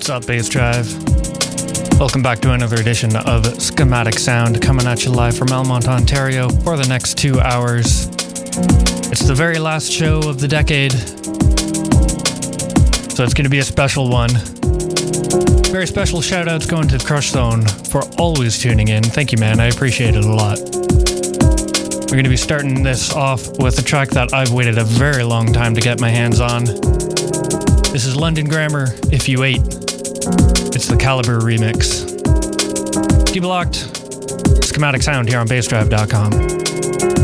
What's up, Bass Drive? Welcome back to another edition of Schematic Sound, coming at you live from Elmont, Ontario for the next two hours. It's the very last show of the decade, so it's going to be a special one. Very special shout outs going to Crush Zone for always tuning in. Thank you, man. I appreciate it a lot. We're going to be starting this off with a track that I've waited a very long time to get my hands on. This is London Grammar, If You Wait. It's the Calibre remix. Keep it locked. Schematic sound here on bassdrive.com.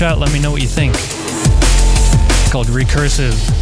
let me know what you think. It's called Recursive.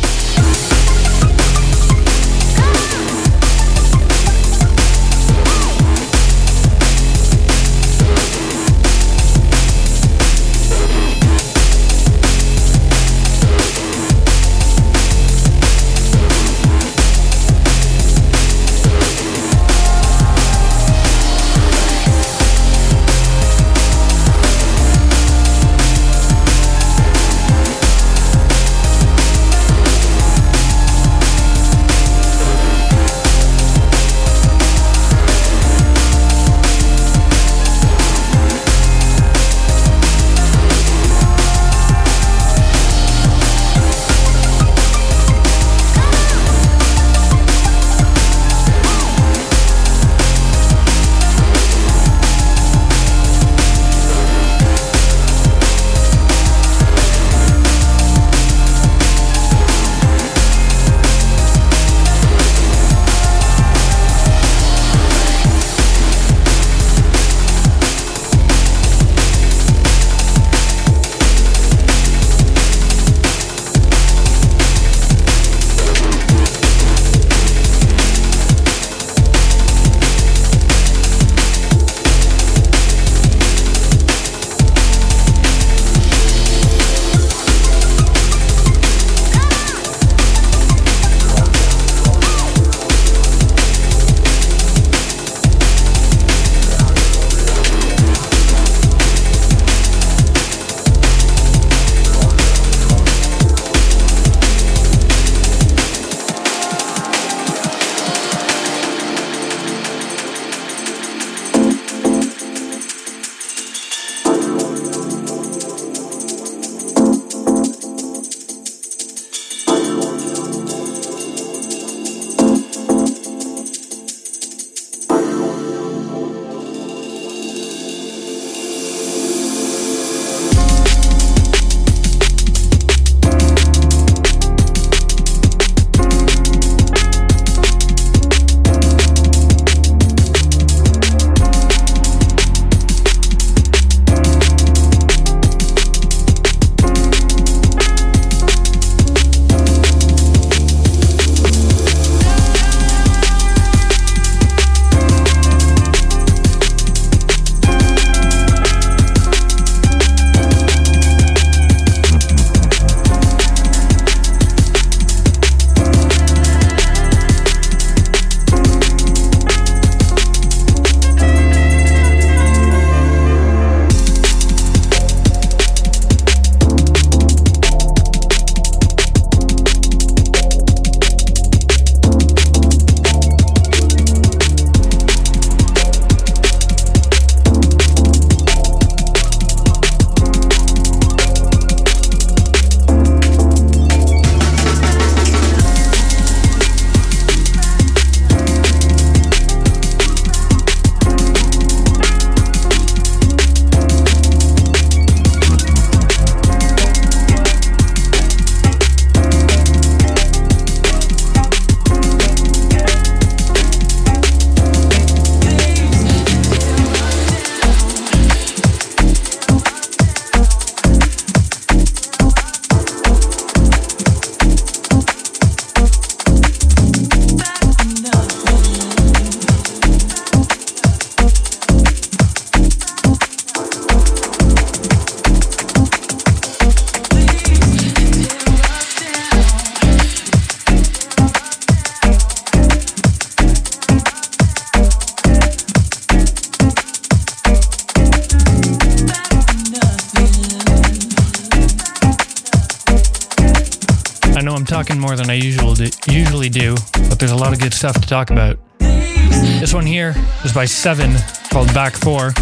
Talking more than I usually do, but there's a lot of good stuff to talk about. This one here is by Seven called Back Four,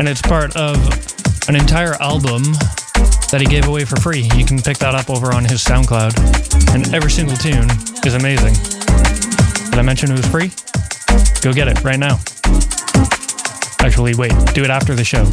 and it's part of an entire album that he gave away for free. You can pick that up over on his SoundCloud, and every single tune is amazing. Did I mention it was free? Go get it right now. Actually, wait, do it after the show.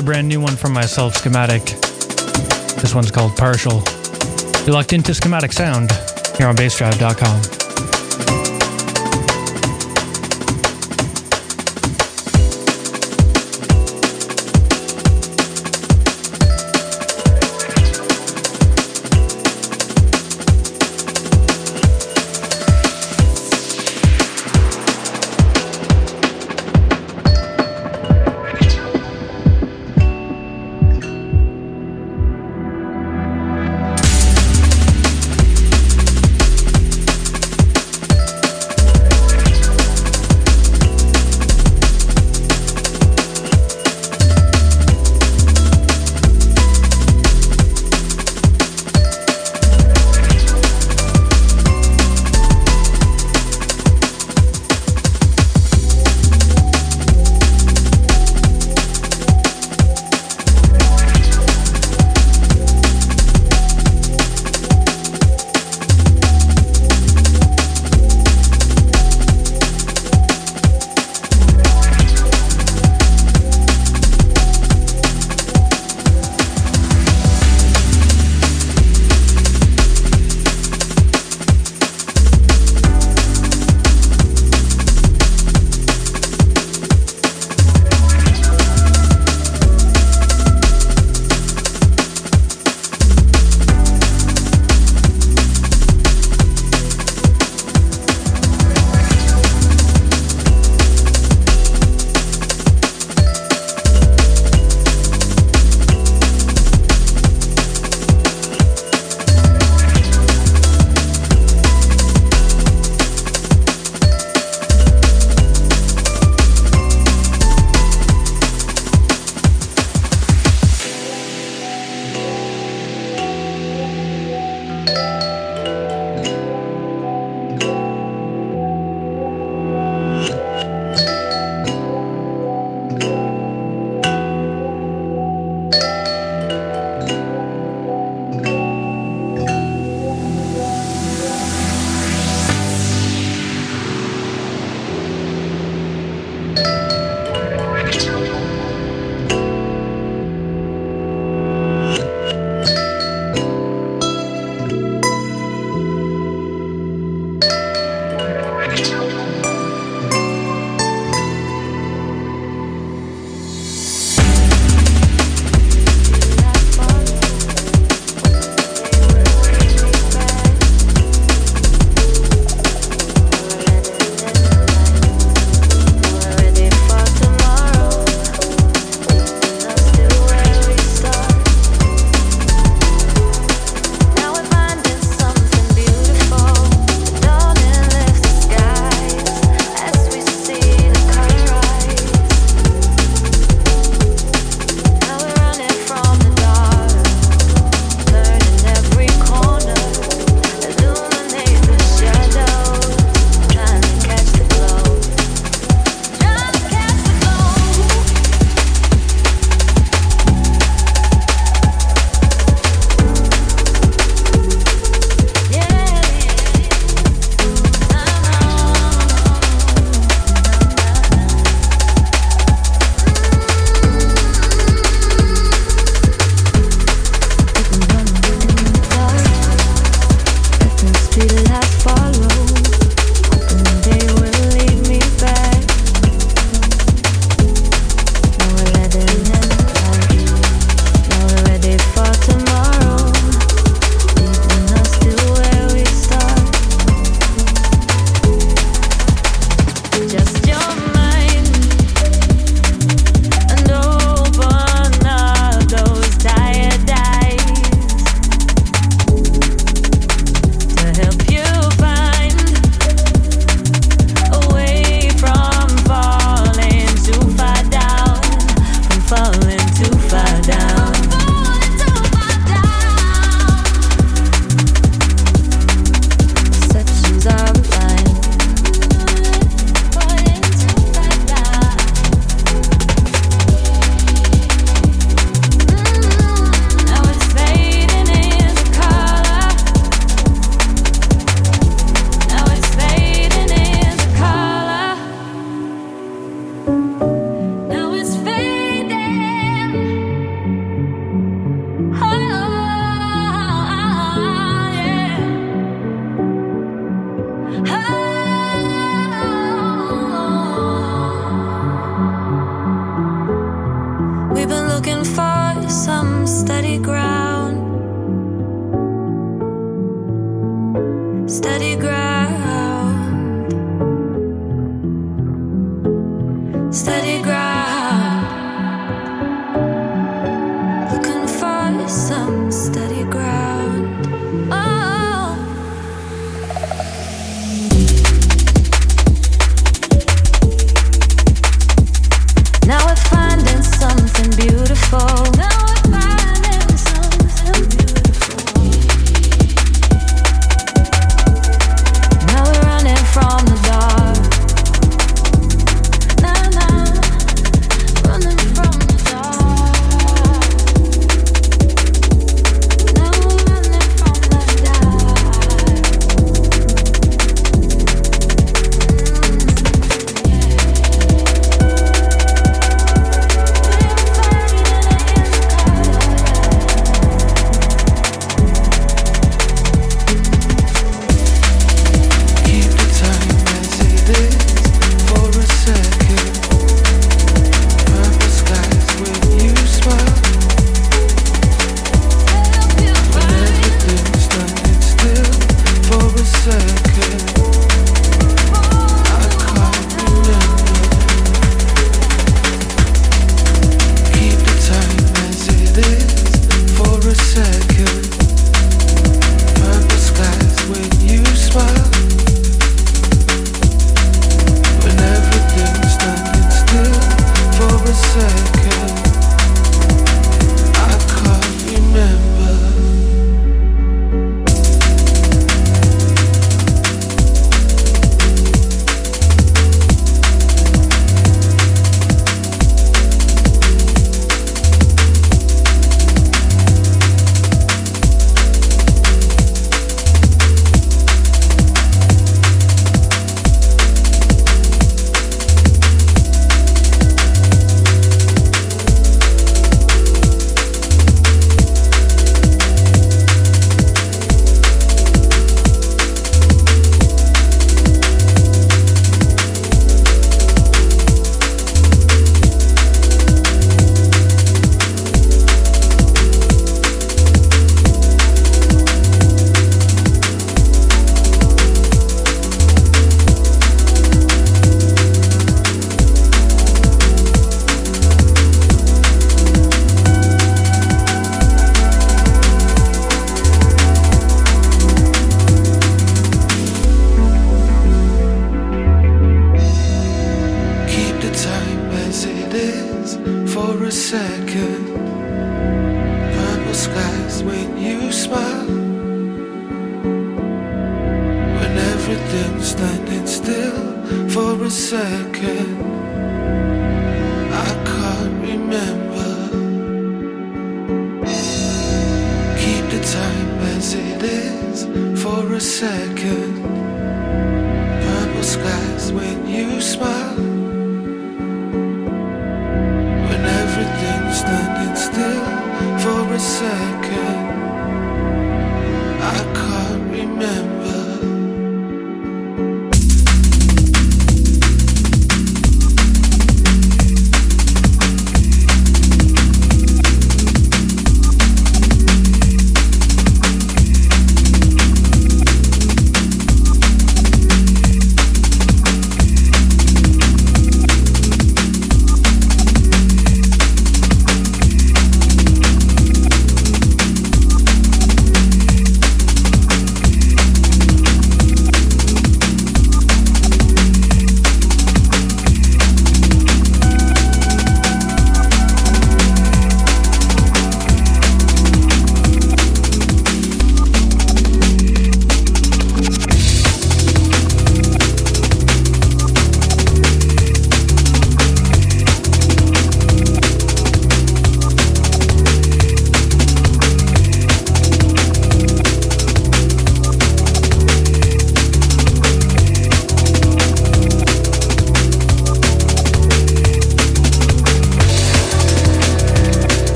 Another brand new one from myself, Schematic. This one's called Partial. You're locked into Schematic Sound here on bassdrive.com.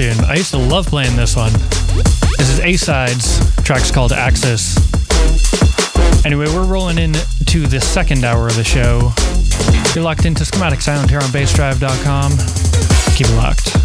tune. I used to love playing this one. This is A-Sides. Track's called Axis. Anyway, we're rolling into the second hour of the show. You're locked into Schematic Sound here on bassdrive.com. Keep it locked.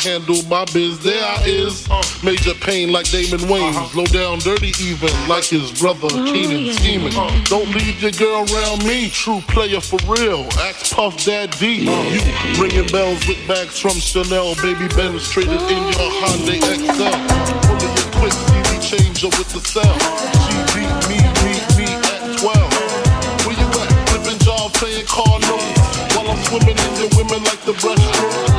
Handle my biz. There I is, uh, major pain like Damon Wayans. Uh-huh. Low down, dirty even like his brother oh, Keenen scheming. Uh-huh. Don't leave your girl around me, true player for real. Axe Puff Daddy. Uh-huh. You ringing bells with bags from Chanel, baby Benz traded in your oh. Hyundai Excel. Pulling your quick TV changer with the cell. She beat me, beat me at 12. Where you at? Flipping job, playing car notes. While I'm swimming in your women like the breaststroke.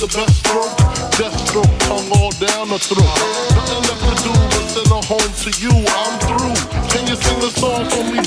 The best stroke. Death stroke, tongue all down the throat. Nothing left to do but send her home to you. I'm through. Can you sing the song for me,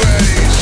full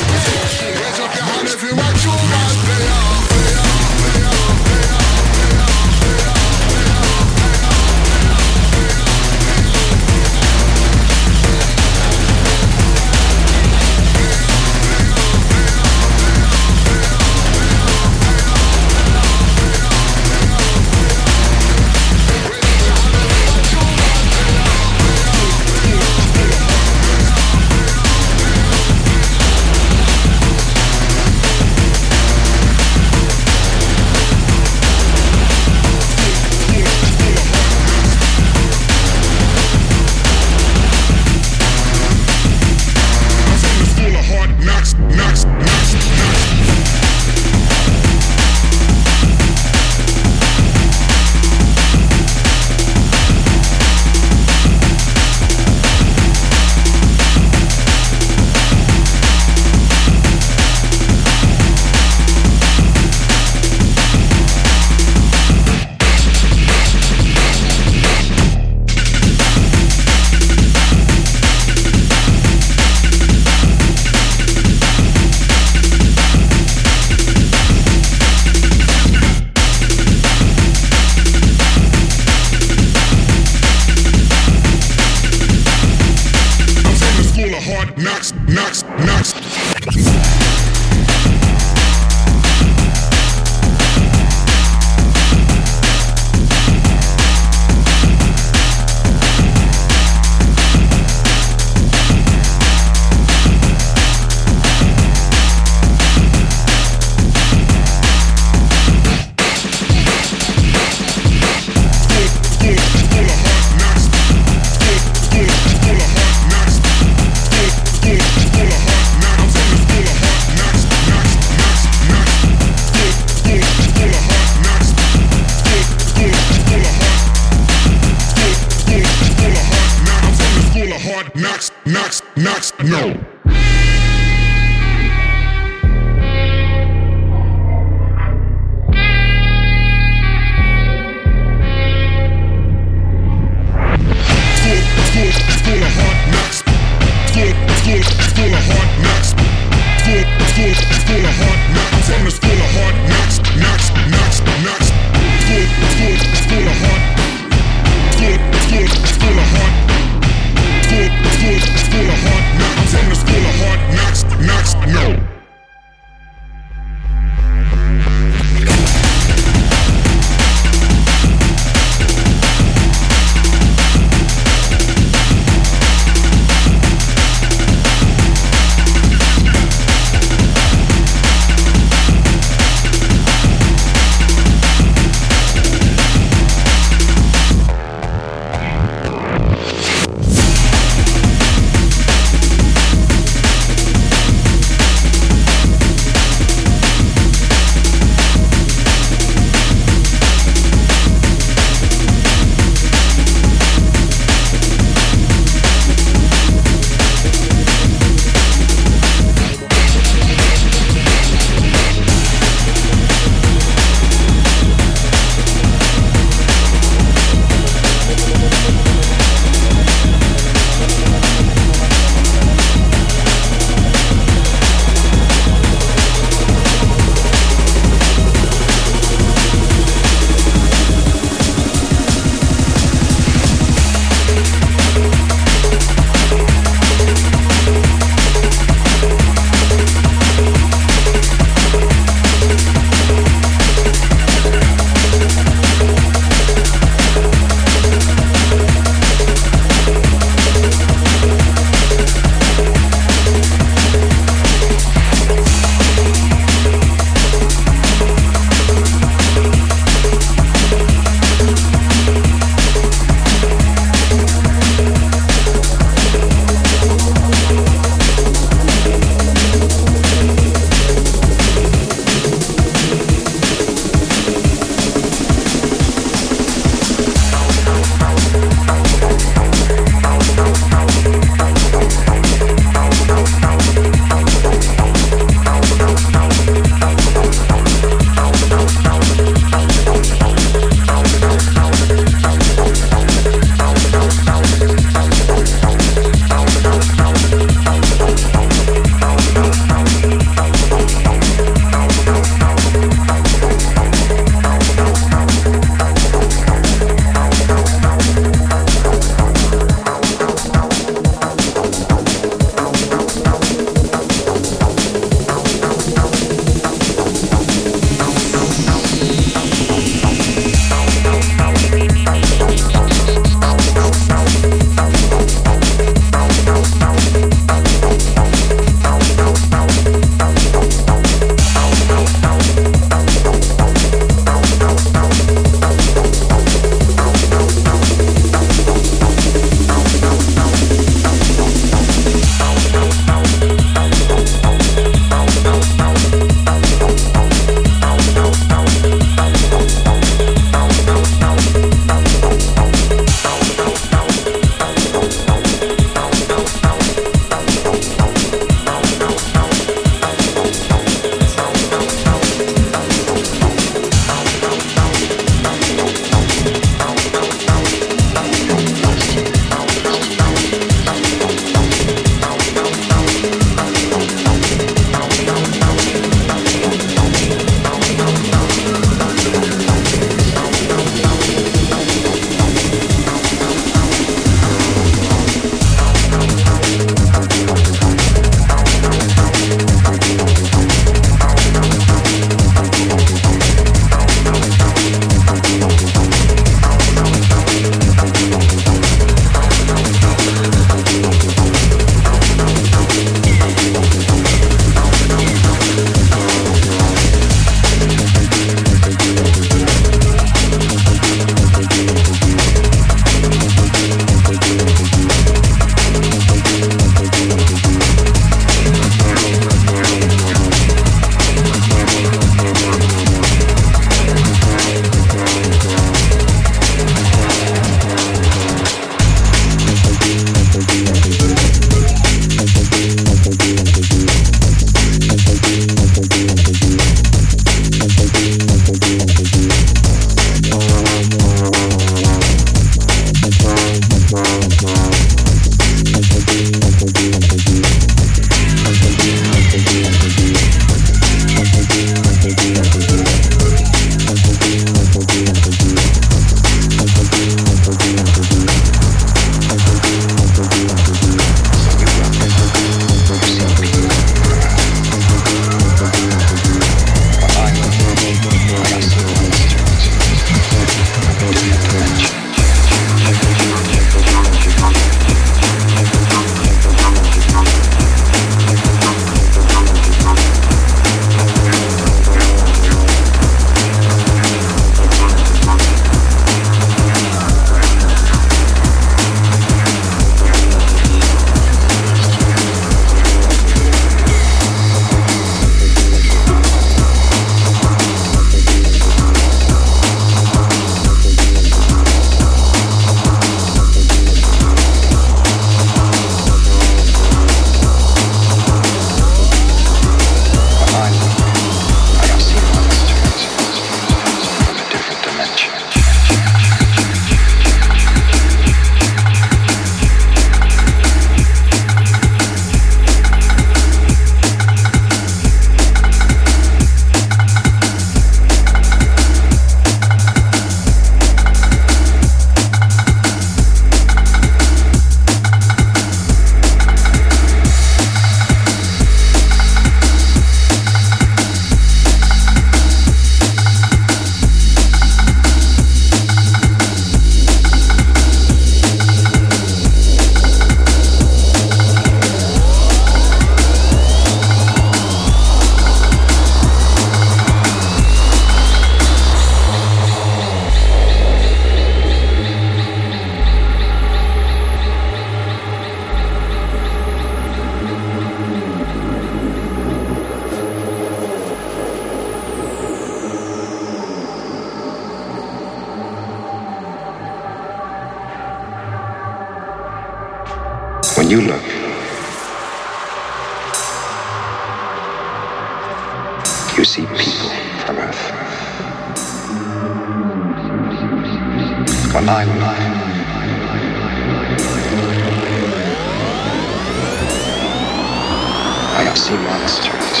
monsters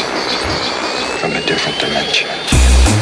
from a different dimension.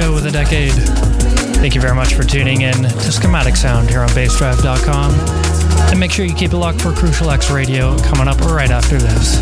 Show of the decade. Thank you very much for tuning in to Schematic Sound here on bassdrive.com. And make sure you keep it locked for Crucial X Radio coming up right after this.